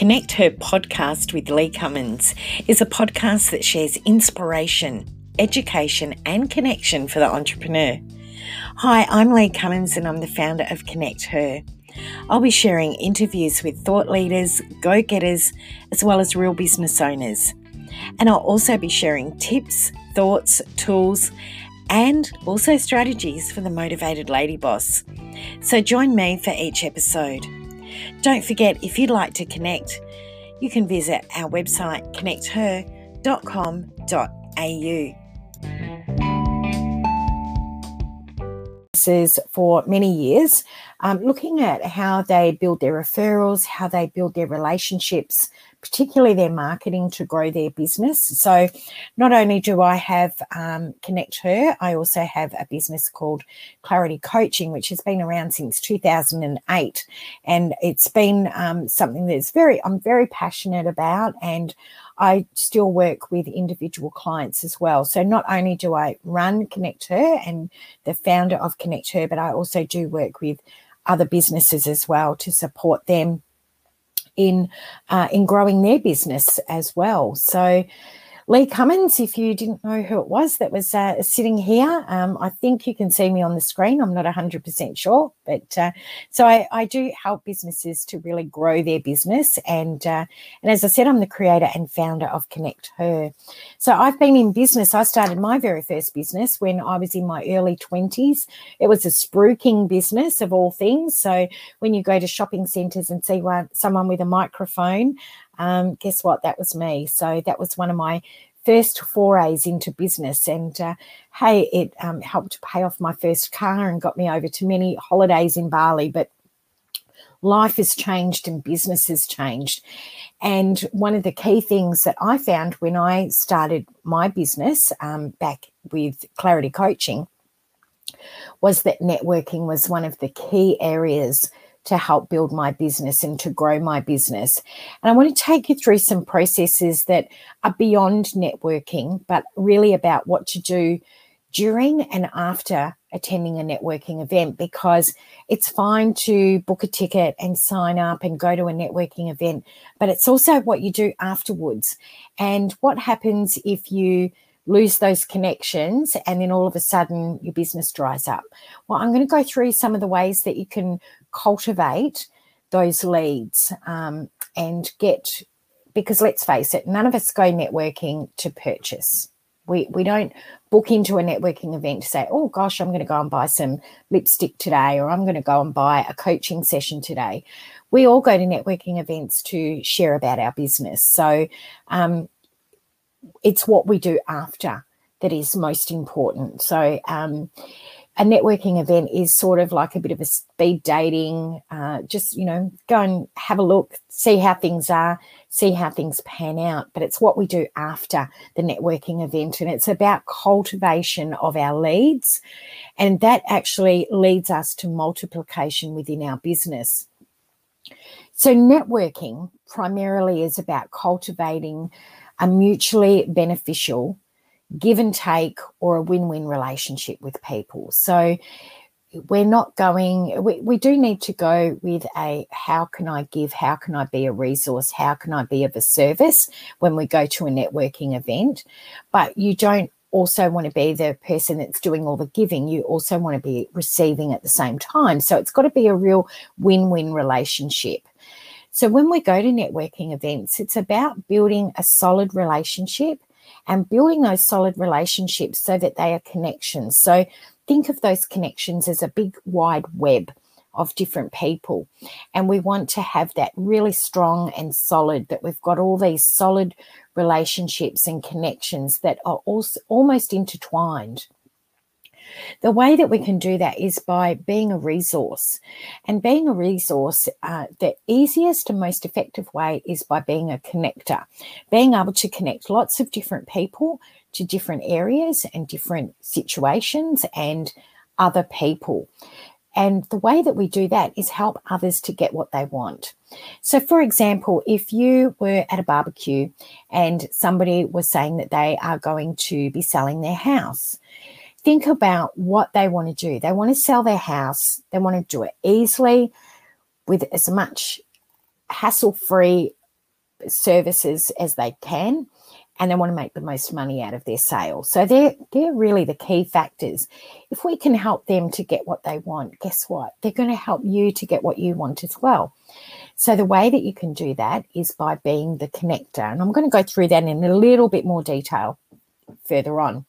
Connect Her podcast with Lee Cummins is a podcast that shares inspiration, education, and connection for the entrepreneur. Hi, I'm Lee Cummins and I'm the founder of Connect Her. I'll be sharing interviews with thought leaders, go getters, as well as real business owners. And I'll also be sharing tips, thoughts, tools, and also strategies for the motivated lady boss. So join me for each episode. Don't forget, if you'd like to connect, you can visit our website connecther.com.au. This is for many years, um, looking at how they build their referrals, how they build their relationships, particularly their marketing to grow their business. So, not only do I have um, Connect Her, I also have a business called Clarity Coaching, which has been around since 2008, and it's been um, something that's very I'm very passionate about, and I still work with individual clients as well. So not only do I run Connect Her and the founder of Connect Her, but I also do work with other businesses as well to support them in uh, in growing their business as well. So Lee Cummins, if you didn't know who it was that was uh, sitting here, um, I think you can see me on the screen. I'm not 100% sure, but uh, so I, I, do help businesses to really grow their business. And uh, and as I said, I'm the creator and founder of Connect Her. So I've been in business. I started my very first business when I was in my early 20s. It was a spruiking business of all things. So when you go to shopping centres and see one, someone with a microphone, um, guess what? That was me. So that was one of my first forays into business. And uh, hey, it um, helped pay off my first car and got me over to many holidays in Bali. But life has changed and business has changed. And one of the key things that I found when I started my business um, back with Clarity Coaching was that networking was one of the key areas to help build my business and to grow my business. And I want to take you through some processes that are beyond networking, but really about what to do during and after attending a networking event because it's fine to book a ticket and sign up and go to a networking event, but it's also what you do afterwards. And what happens if you lose those connections and then all of a sudden your business dries up? Well, I'm going to go through some of the ways that you can cultivate those leads um, and get because let's face it, none of us go networking to purchase. We, we don't book into a networking event to say, oh gosh, I'm going to go and buy some lipstick today, or I'm going to go and buy a coaching session today. We all go to networking events to share about our business. So um, it's what we do after that is most important. So um, a networking event is sort of like a bit of a speed dating, uh, just, you know, go and have a look, see how things are, see how things pan out. But it's what we do after the networking event. And it's about cultivation of our leads. And that actually leads us to multiplication within our business. So, networking primarily is about cultivating a mutually beneficial give and take or a win win relationship with people. So we're not going, we, we do need to go with a how can I give? How can I be a resource? How can I be of a service when we go to a networking event? But you don't also want to be the person that's doing all the giving. You also want to be receiving at the same time. So it's got to be a real win win relationship. So when we go to networking events, it's about building a solid relationship and building those solid relationships so that they are connections. So think of those connections as a big wide web of different people. And we want to have that really strong and solid, that we've got all these solid relationships and connections that are also almost intertwined. The way that we can do that is by being a resource. And being a resource, uh, the easiest and most effective way is by being a connector, being able to connect lots of different people to different areas and different situations and other people. And the way that we do that is help others to get what they want. So, for example, if you were at a barbecue and somebody was saying that they are going to be selling their house, think about what they want to do. They want to sell their house, they want to do it easily with as much hassle free services as they can and they want to make the most money out of their sale. So they're they're really the key factors. If we can help them to get what they want, guess what? They're going to help you to get what you want as well. So the way that you can do that is by being the connector. And I'm going to go through that in a little bit more detail further on.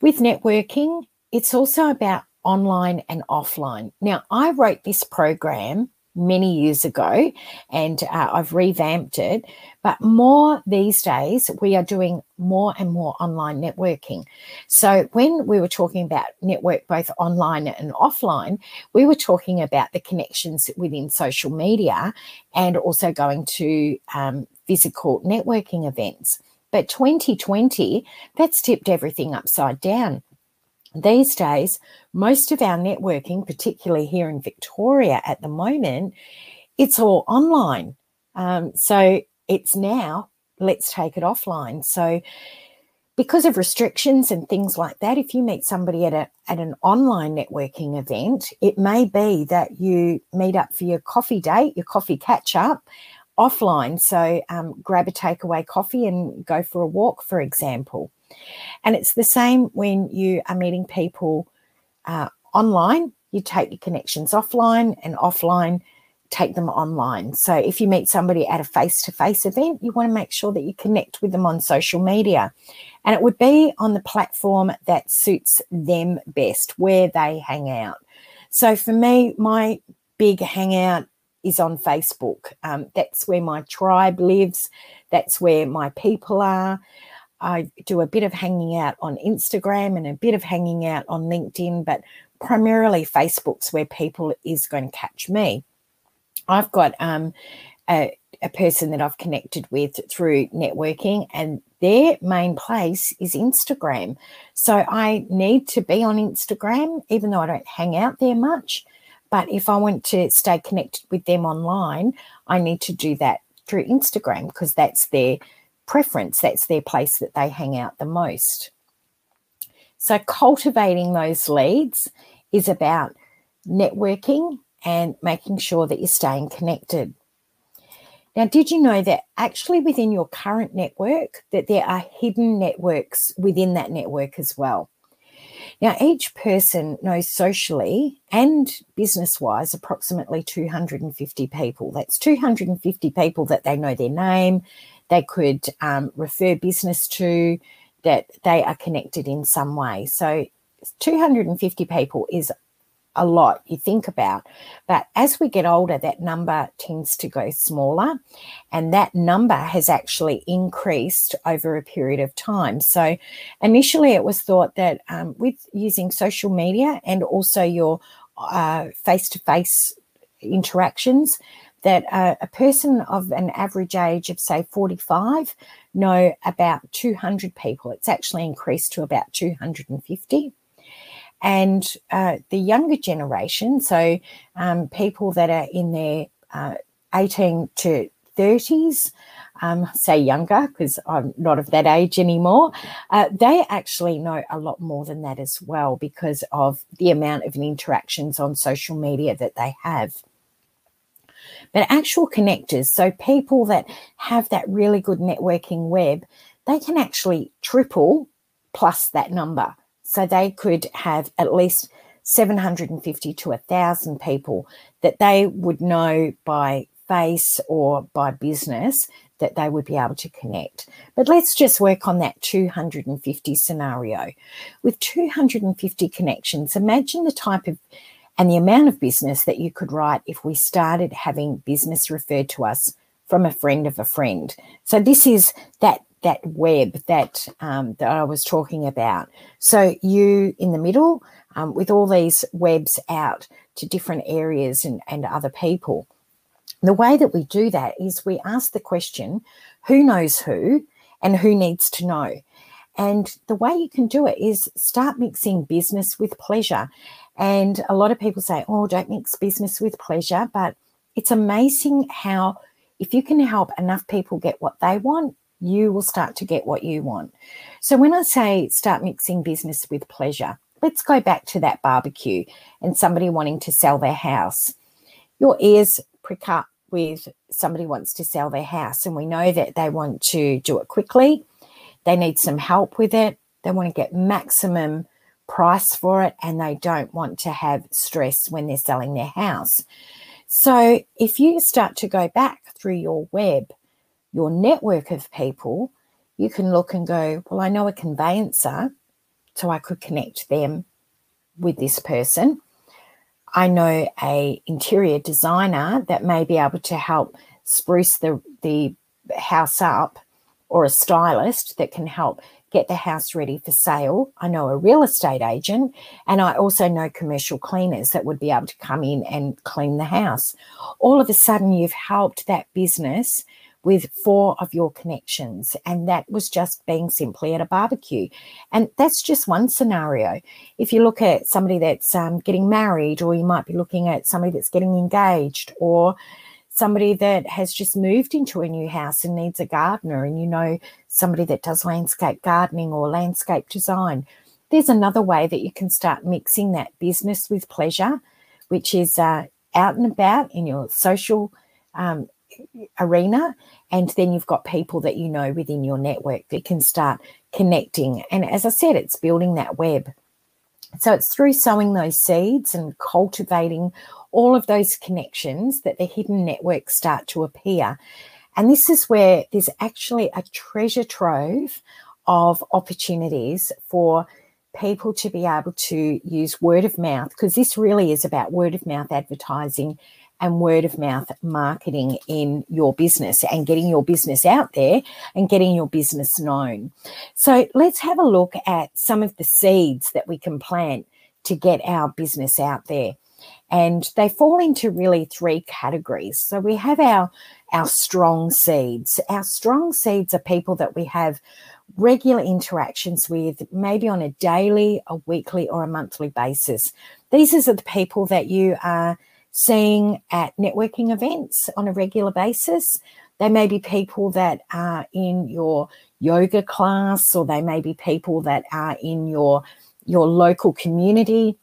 With networking, it's also about online and offline. Now, I wrote this program many years ago and uh, I've revamped it. But more these days, we are doing more and more online networking. So when we were talking about network both online and offline, we were talking about the connections within social media and also going to um, physical networking events. But 2020, that's tipped everything upside down. These days, most of our networking, particularly here in Victoria at the moment, it's all online. Um, so it's now let's take it offline. So because of restrictions and things like that, if you meet somebody at a at an online networking event, it may be that you meet up for your coffee date, your coffee catch up offline. So um, grab a takeaway coffee and go for a walk, for example. And it's the same when you are meeting people uh, online. You take your connections offline and offline, take them online. So if you meet somebody at a face to face event, you want to make sure that you connect with them on social media. And it would be on the platform that suits them best, where they hang out. So for me, my big hangout is on Facebook. Um, that's where my tribe lives. That's where my people are. I do a bit of hanging out on Instagram and a bit of hanging out on LinkedIn, but primarily Facebook's where people is going to catch me. I've got um, a, a person that I've connected with through networking, and their main place is Instagram. So I need to be on Instagram, even though I don't hang out there much. But if I want to stay connected with them online, I need to do that through Instagram because that's their preference. That's their place that they hang out the most. So, cultivating those leads is about networking and making sure that you're staying connected. Now, did you know that actually within your current network that there are hidden networks within that network as well? Now, each person knows socially and business wise approximately 250 people. That's 250 people that they know their name, they could um, refer business to, that they are connected in some way. So 250 people is a lot you think about. But as we get older, that number tends to go smaller, and that number has actually increased over a period of time. So initially, it was thought that um, with using social media and also your face to face interactions, that uh, a person of an average age of, say, 45 know about 200 people. It's actually increased to about 250. And uh, the younger generation, so um, people that are in their uh, 18 to 30s, um, say younger because I'm not of that age anymore, uh, they actually know a lot more than that as well because of the amount of interactions on social media that they have but actual connectors, so people that have that really good networking web, they can actually triple plus that number. So they could have at least 750 to 1,000 people that they would know by face or by business that they would be able to connect. But let's just work on that 250 scenario. With 250 connections, imagine the type of and the amount of business that you could write if we started having business referred to us from a friend of a friend. So this is that that web that um, that I was talking about. So you in the middle um, with all these webs out to different areas and, and other people. The way that we do that is we ask the question, who knows who and who needs to know? And the way you can do it is start mixing business with pleasure. And a lot of people say, oh, don't mix business with pleasure. But it's amazing how, if you can help enough people get what they want, you will start to get what you want. So when I say start mixing business with pleasure, let's go back to that barbecue and somebody wanting to sell their house. Your ears prick up with somebody wants to sell their house and we know that they want to do it quickly, they need some help with it, they want to get maximum price for it, and they don't want to have stress when they're selling their house. So if you start to go back through your web, your network of people, you can look and go, well, I know a conveyancer, so I could connect them with this person. I know a interior designer that may be able to help spruce the the house up or a stylist that can help get the house ready for sale. I know a real estate agent and I also know commercial cleaners that would be able to come in and clean the house. All of a sudden you've helped that business with four of your connections. And that was just being simply at a barbecue. And that's just one scenario. If you look at somebody that's um, getting married, or you might be looking at somebody that's getting engaged, or somebody that has just moved into a new house and needs a gardener, and you know somebody that does landscape gardening or landscape design. There's another way that you can start mixing that business with pleasure, which is uh, out and about in your social um, arena and then you've got people that you know within your network that can start connecting. And as i said it's building that web. So it's through sowing those seeds and cultivating all of those connections that the hidden networks start to appear. And this is where there's actually a treasure trove of opportunities for people to be able to use word of mouth because this really is about word of mouth advertising and word of mouth marketing in your business and getting your business out there and getting your business known. So let's have a look at some of the seeds that we can plant to get our business out there. And they fall into really three categories. So we have our our strong seeds. Our strong seeds are people that we have regular interactions with, maybe on a daily, a weekly, or a monthly basis. These are the people that you are seeing at networking events on a regular basis. They may be people that are in your yoga class, or they may be people that are in your your local community.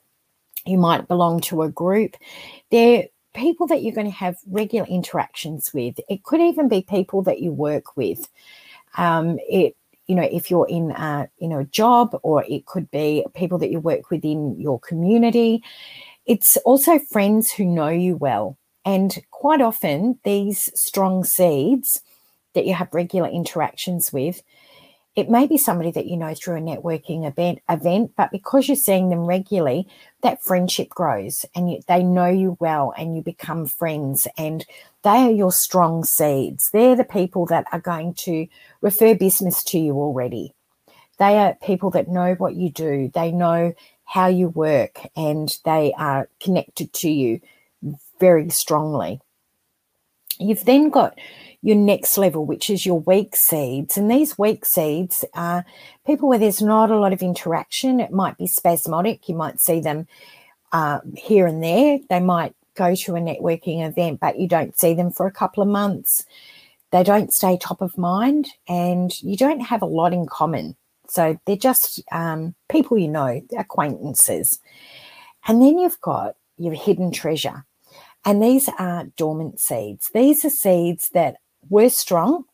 You might belong to a group. They're people that you're going to have regular interactions with. It could even be people that you work with. Um, it you know if you're in a you know a job, or it could be people that you work with in your community it's also friends who know you well. And quite often, these strong seeds that you have regular interactions with, it may be somebody that you know through a networking event, event but because you're seeing them regularly, that friendship grows and you, they know you well and you become friends. And they are your strong seeds. They're the people that are going to refer business to you already. They are people that know what you do. They know how you work and they are connected to you very strongly. You've then got your next level, which is your weak seeds. And these weak seeds are people where there's not a lot of interaction. It might be spasmodic. You might see them uh, here and there. They might go to a networking event, but you don't see them for a couple of months. They don't stay top of mind, and you don't have a lot in common. So they're just um, people you know, acquaintances. And then you've got your hidden treasure. And these are dormant seeds. These are seeds that were strong,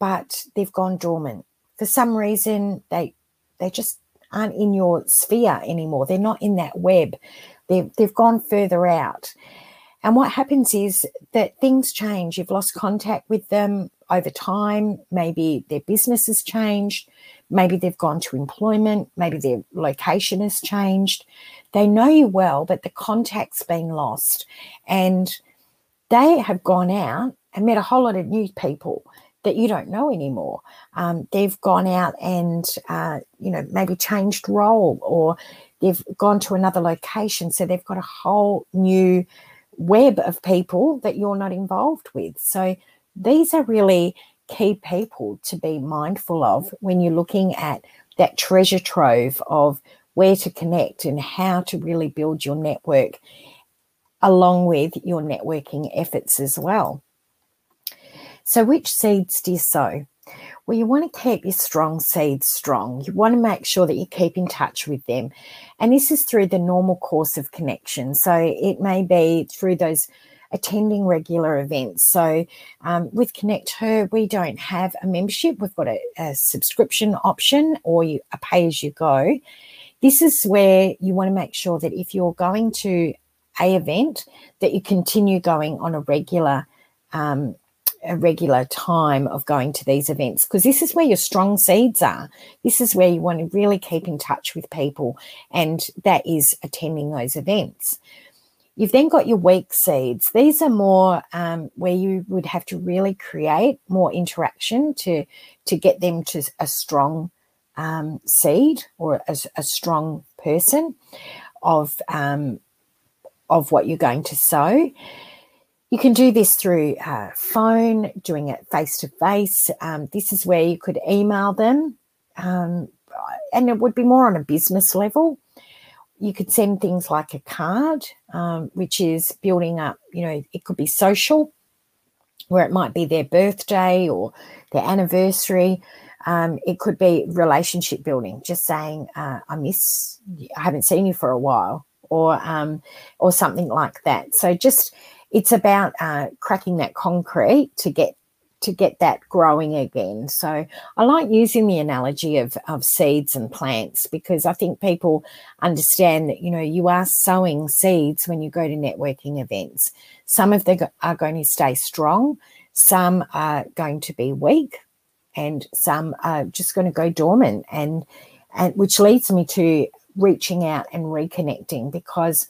but they've gone dormant. For some reason, they they just aren't in your sphere anymore. They're not in that web. They've, they've gone further out. And what happens is that things change. You've lost contact with them over time. Maybe their business has changed. Maybe they've gone to employment, maybe their location has changed. They know you well, but the contact's been lost. And they have gone out and met a whole lot of new people that you don't know anymore. Um, they've gone out and, uh, you know, maybe changed role or they've gone to another location. So they've got a whole new web of people that you're not involved with. So these are really key people to be mindful of when you're looking at that treasure trove of where to connect and how to really build your network along with your networking efforts as well. So, which seeds do you sow? Well, you want to keep your strong seeds strong. You want to make sure that you keep in touch with them. And this is through the normal course of connection. So, it may be through those attending regular events. So um, with Connect Her, we don't have a membership. We've got a, a subscription option or you, a pay as you go. This is where you want to make sure that if you're going to a event, that you continue going on a regular um, a regular time of going to these events because this is where your strong seeds are. This is where you want to really keep in touch with people, and that is attending those events. You've then got your weak seeds. These are more um, where you would have to really create more interaction to to get them to a strong um, seed or a, a, strong person of um, of what you're going to sow. You can do this through uh, phone, doing it face to face. This is where you could email them, um, and it would be more on a business level. You could send things like a card, um, which is building up, you know, it could be social, where it might be their birthday or their anniversary. Um, it could be relationship building, just saying, uh, I miss, I haven't seen you for a while, or um, or something like that. So just it's about uh, cracking that concrete to get to get that growing again. So I like using the analogy of, of seeds and plants because I think people understand that, you know, you are sowing seeds when you go to networking events. Some of them are going to stay strong, some are going to be weak, and some are just going to go dormant. And, and which leads me to reaching out and reconnecting because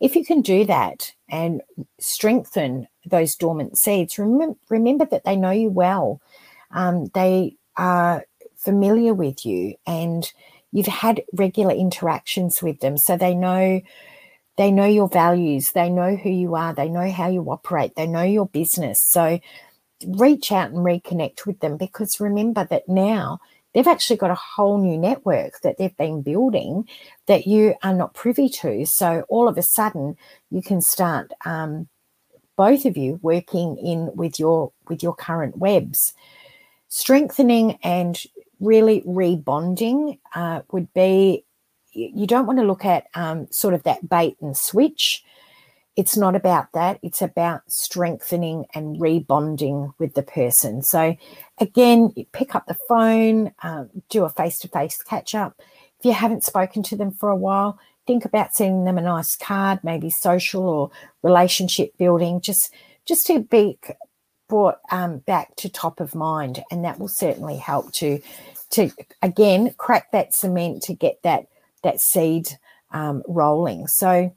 if you can do that and strengthen those dormant seeds, remember, remember that they know you well. Um, they are familiar with you and you've had regular interactions with them. So they know they know your values, they know who you are, they know how you operate, they know your business. So reach out and reconnect with them because remember that now they've actually got a whole new network that they've been building that you are not privy to. So all of a sudden, you can start um, both of you working in with your with your current webs, strengthening and really rebonding uh, would be. You don't want to look at um, sort of that bait and switch it's not about that. It's about strengthening and rebonding with the person. So, again, pick up the phone, um, do a face to face catch up. If you haven't spoken to them for a while, think about sending them a nice card, maybe social or relationship building, just just to be brought um, back to top of mind, and that will certainly help to to again crack that cement to get that that seed um, rolling. So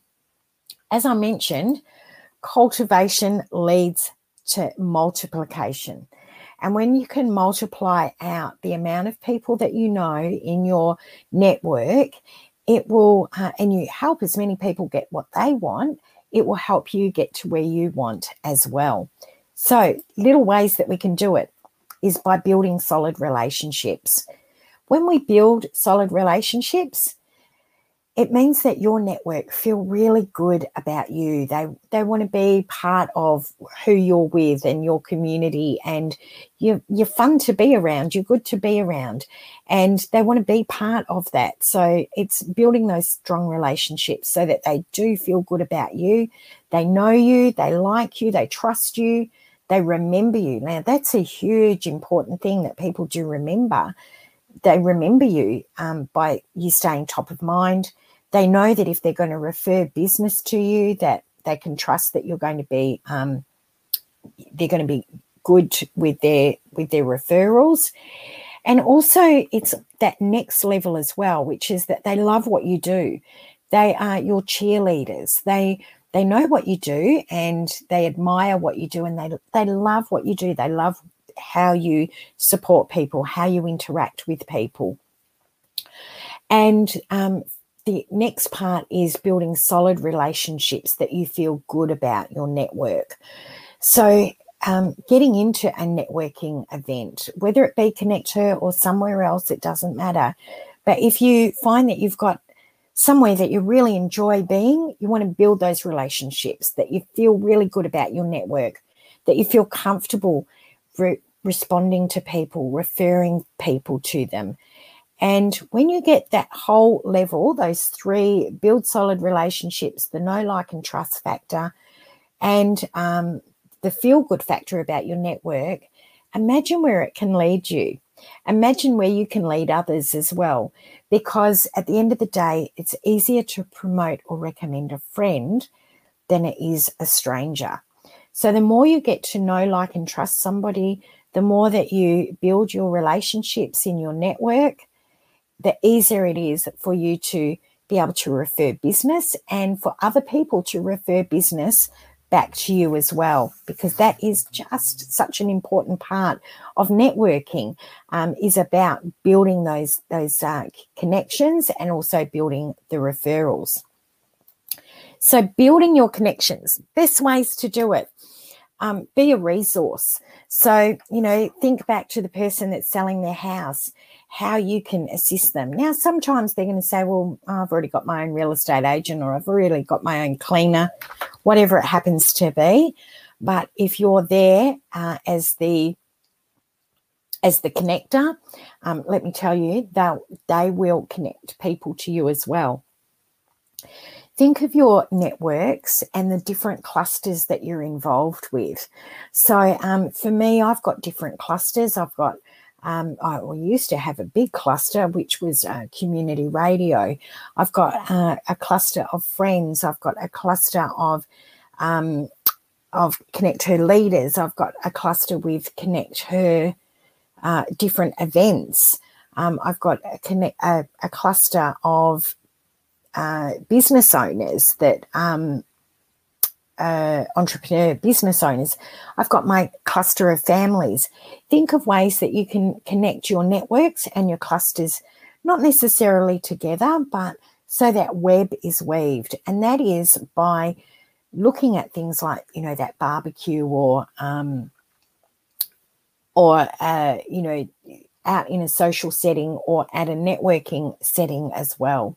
as I mentioned, cultivation leads to multiplication. And when you can multiply out the amount of people that you know in your network, it will, uh, and you help as many people get what they want, it will help you get to where you want as well. So, little ways that we can do it is by building solid relationships. When we build solid relationships, it means that your network feel really good about you. They they want to be part of who you're with and your community, and you you're fun to be around. You're good to be around, and they want to be part of that. So it's building those strong relationships so that they do feel good about you. They know you, they like you, they trust you, they remember you. Now that's a huge important thing that people do remember. They remember you um, by you staying top of mind they know that if they're going to refer business to you, that they can trust that you're going to be um, they're going to be good with their with their referrals. And also, it's that next level as well, which is that they love what you do. They are your cheerleaders. They they know what you do and they admire what you do and they they love what you do. They love how you support people, how you interact with people. And um, the next part is building solid relationships that you feel good about your network. So, um, getting into a networking event, whether it be Connect Her or somewhere else, it doesn't matter. But if you find that you've got somewhere that you really enjoy being, you want to build those relationships that you feel really good about your network, that you feel comfortable re- responding to people, referring people to them, and when you get that whole level, those three build solid relationships, the no like, and trust factor, and um, the feel good factor about your network, imagine where it can lead you. Imagine where you can lead others as well. Because at the end of the day, it's easier to promote or recommend a friend than it is a stranger. So the more you get to know, like, and trust somebody, the more that you build your relationships in your network, the easier it is for you to be able to refer business and for other people to refer business back to you as well because that is just such an important part of networking um, is about building those those uh, connections and also building the referrals. So building your connections best ways to do it um, be a resource so you know think back to the person that's selling their house how you can assist them. Now, sometimes they're going to say, Well, I've already got my own real estate agent, or I've really got my own cleaner, whatever it happens to be. But if you're there uh, as the as the connector, um, let me tell you, they they will connect people to you as well. Think of your networks and the different clusters that you're involved with. So, um, for me, I've got different clusters. I've got um, I used to have a big cluster, which was uh, community radio. I've got uh, a cluster of friends. I've got a cluster of um, of Connect Her leaders. I've got a cluster with Connect Her uh, different events. Um, I've got a, connect, a, a cluster of uh, business owners that um, uh, entrepreneur business owners. I've got my cluster of families. Think of ways that you can connect your networks and your clusters, not necessarily together, but so that web is weaved. And that is by looking at things like, you know, that barbecue or, um, or, uh, you know, out in a social setting or at a networking setting as well.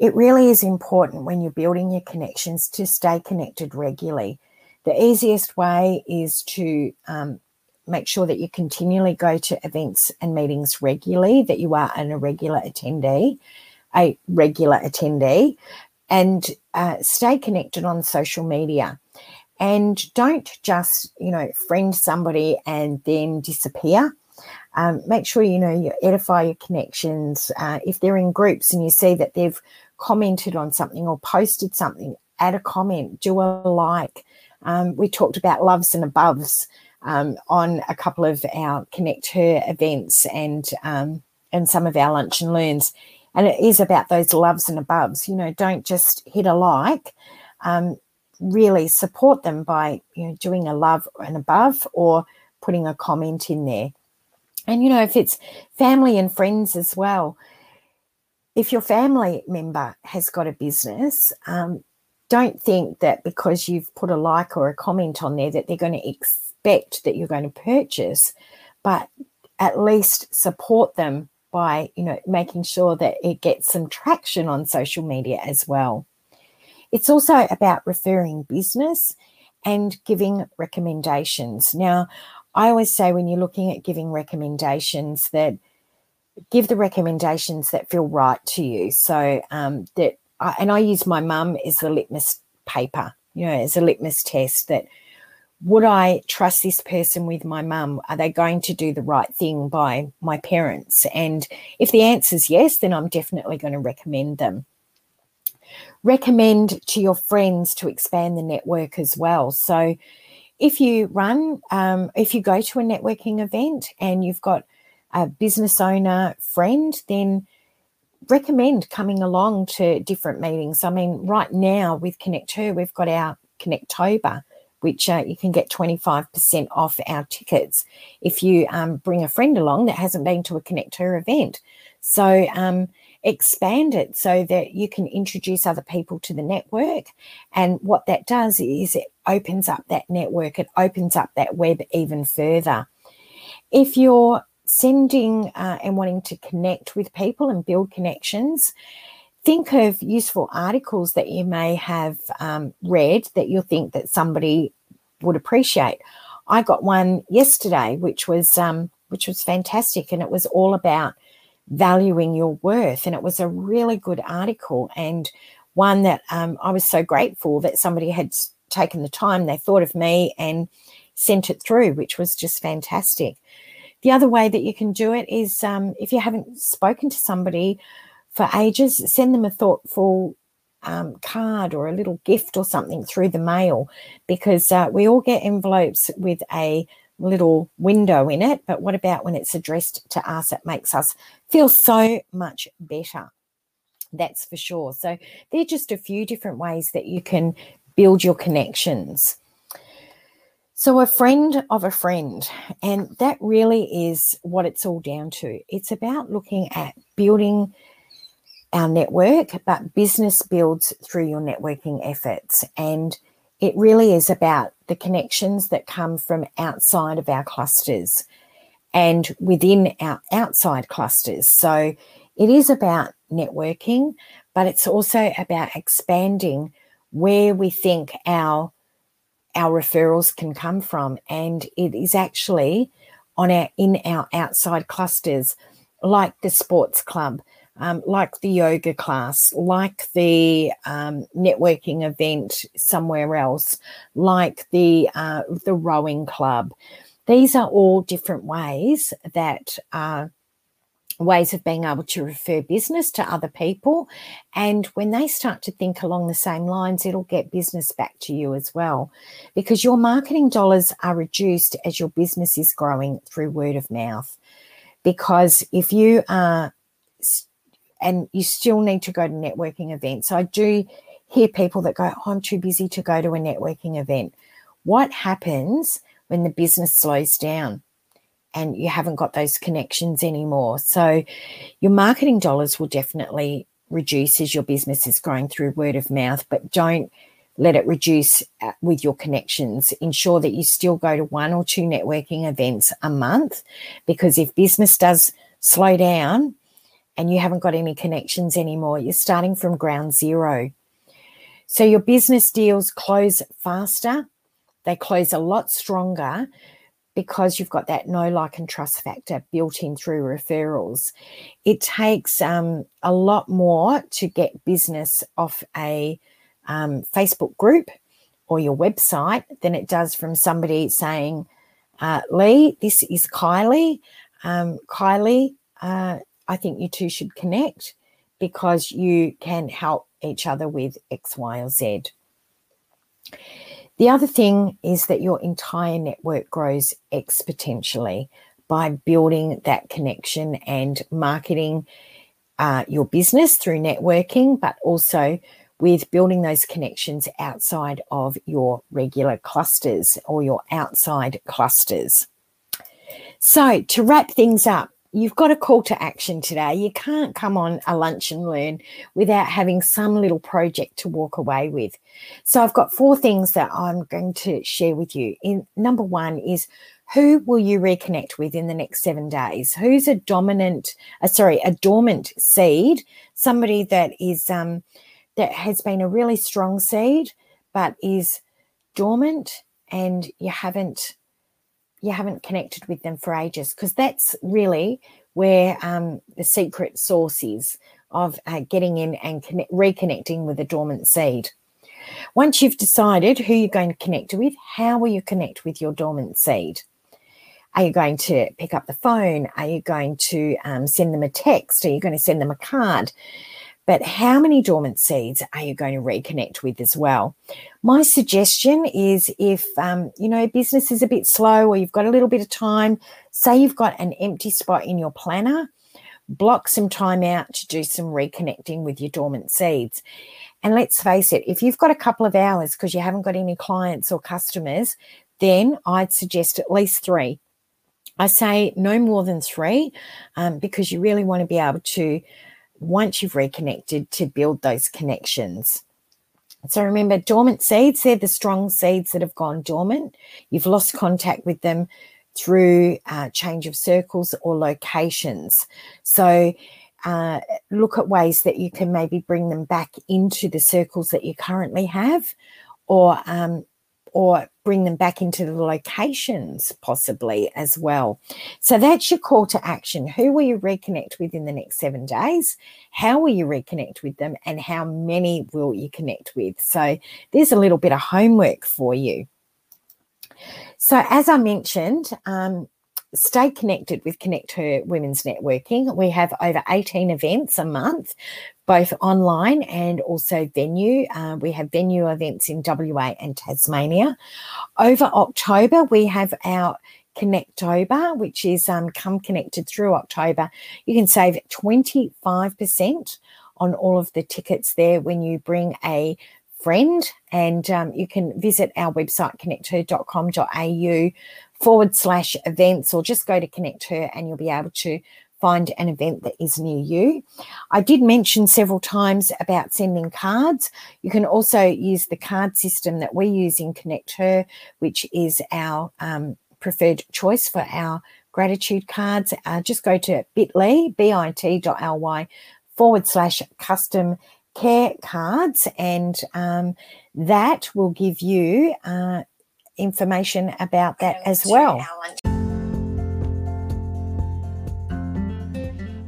It really is important when you're building your connections to stay connected regularly. The easiest way is to um, make sure that you continually go to events and meetings regularly, that you are an, a regular attendee, a regular attendee, and uh, stay connected on social media. And don't just, you know, friend somebody and then disappear. Um, make sure you know you edify your connections. Uh, if they're in groups and you see that they've commented on something or posted something, add a comment, do a like. Um, we talked about loves and aboves um, on a couple of our Connect Her events and um, and some of our lunch and learns. And it is about those loves and aboves. You know, don't just hit a like. Um, really support them by you know doing a love and above or putting a comment in there. And you know, if it's family and friends as well, if your family member has got a business, um, don't think that because you've put a like or a comment on there that they're going to expect that you're going to purchase, but at least support them by you know making sure that it gets some traction on social media as well. It's also about referring business and giving recommendations. Now, I always say when you're looking at giving recommendations that give the recommendations that feel right to you. So um, that, I, and I use my mum as the litmus paper, you know, as a litmus test that would I trust this person with my mum? Are they going to do the right thing by my parents? And if the answer is yes, then I'm definitely going to recommend them. Recommend to your friends to expand the network as well. So if you run, um, if you go to a networking event and you've got a business owner friend, then recommend coming along to different meetings. I mean, right now with Connect Her, we've got our Connectober, which uh, you can get 25% off our tickets if you um, bring a friend along that hasn't been to a Connect Her event. So um, expand it so that you can introduce other people to the network. And what that does is it opens up that network, it opens up that web even further. If you're sending uh, and wanting to connect with people and build connections, think of useful articles that you may have um, read that you'll think that somebody would appreciate. I got one yesterday, which was um, which was fantastic, and it was all about valuing your worth, and it was a really good article and one that um, I was so grateful that somebody had taken the time, they thought of me and sent it through, which was just fantastic. The other way that you can do it is um, if you haven't spoken to somebody for ages, send them a thoughtful um, card or a little gift or something through the mail because uh, we all get envelopes with a little window in it. But what about when it's addressed to us? It makes us feel so much better. That's for sure. So, they're just a few different ways that you can build your connections. So, a friend of a friend, and that really is what it's all down to. It's about looking at building our network, but business builds through your networking efforts. And it really is about the connections that come from outside of our clusters and within our outside clusters. So it is about networking, but it's also about expanding where we think our our referrals can come from and it is actually on our in our outside clusters like the sports club um, like the yoga class, like the um, networking event somewhere else, like the uh, the rowing club. These are all different ways that are ways of being able to refer business to other people. And when they start to think along the same lines, it'll get business back to you as well. Because your marketing dollars are reduced as your business is growing through word of mouth. Because if you are and you still need to go to networking events. I do hear people that go, oh, I'm too busy to go to a networking event. What happens when the business slows down and you haven't got those connections anymore? So your marketing dollars will definitely reduce as your business is growing through word of mouth, but don't let it reduce uh, with your connections. Ensure that you still go to one or two networking events a month because if business does slow down, and you haven't got any connections anymore. You're starting from ground zero. So your business deals close faster, they close a lot stronger because you've got that no like, and trust factor built in through referrals. It takes um, a lot more to get business off a um, Facebook group or your website than it does from somebody saying, uh, Lee, this is Kylie. Um, Kylie, uh, I think you two should connect because you can help each other with X, Y, or Z. The other thing is that your entire network grows exponentially by building that connection and marketing uh, your business through networking, but also with building those connections outside of your regular clusters or your outside clusters. So, to wrap things up, you've got a call to action today. You can't come on a lunch and learn without having some little project to walk away with. So I've got four things that I'm going to share with you. In number one is who will you reconnect with in the next seven days? Who's a dominant, uh, sorry, a dormant seed? Somebody that is um, that has been a really strong seed, but is dormant, and you haven't you haven't connected with them for ages because that's really where um, the secret source is of uh, getting in and connect, reconnecting with a dormant seed. Once you've decided who you're going to connect with, how will you connect with your dormant seed? Are you going to pick up the phone? Are you going to um, send them a text? Are you going to send them a card? But how many dormant seeds are you going to reconnect with as well? My suggestion is if, um, you know, business is a bit slow or you've got a little bit of time, say you've got an empty spot in your planner, block some time out to do some reconnecting with your dormant seeds. And let's face it, if you've got a couple of hours because you haven't got any clients or customers, then I'd suggest at least three. I say no more than three um, because you really want to be able to once you've reconnected to build those connections. So remember, dormant seeds, they're the strong seeds that have gone dormant. You've lost contact with them through uh, change of circles or locations. So uh, look at ways that you can maybe bring them back into the circles that you currently have or um, or bring them back into the locations possibly as well. So that's your call to action. Who will you reconnect with in the next seven days? How will you reconnect with them? And how many will you connect with? So there's a little bit of homework for you. So, as I mentioned, um, stay connected with Connect Her Women's Networking. We have over 18 events a month, both online and also venue. Uh, we have venue events in WA and Tasmania. Over October, we have our Connectober, which is um, come connected through October. You can save 25% on all of the tickets there when you bring a friend and um, you can visit our website connecther.com.au forward slash events or just go to connect her and you'll be able to find an event that is near you. I did mention several times about sending cards. You can also use the card system that we use in Connect Her, which is our um, preferred choice for our gratitude cards. Uh, just go to bit.ly, bit.ly forward slash custom care cards, and um, that will give you uh, information about that as well.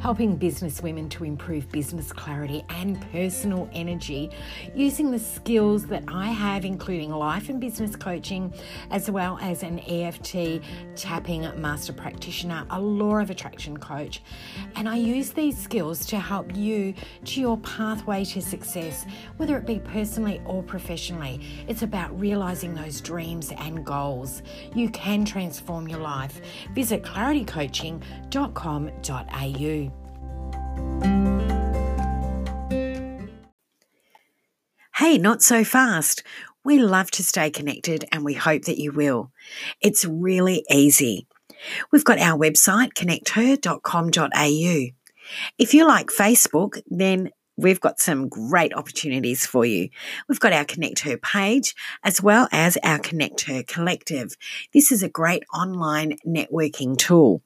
Helping business women to improve business clarity and personal energy using the skills that I have, including life and business coaching, as well as an EFT tapping master practitioner, a law of attraction coach. And I use these skills to help you to your pathway to success, whether it be personally or professionally. It's about realizing those dreams and goals. You can transform your life. Visit claritycoaching.com.au. Hey, not so fast. We love to stay connected and we hope that you will. It's really easy. We've got our website, connecther.com.au. If you like Facebook, then we've got some great opportunities for you. We've got our Connect Her page as well as our Connect Her collective. This is a great online networking tool.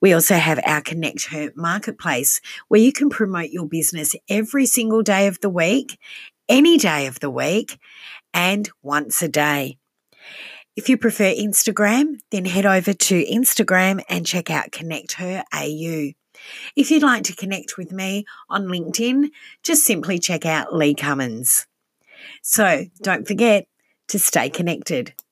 We also have our Connect Her marketplace where you can promote your business every single day of the week, any day of the week, and once a day. If you prefer Instagram, then head over to Instagram and check out Connect Her AU. If you'd like to connect with me on LinkedIn, just simply check out Lee Cummins. So don't forget to stay connected.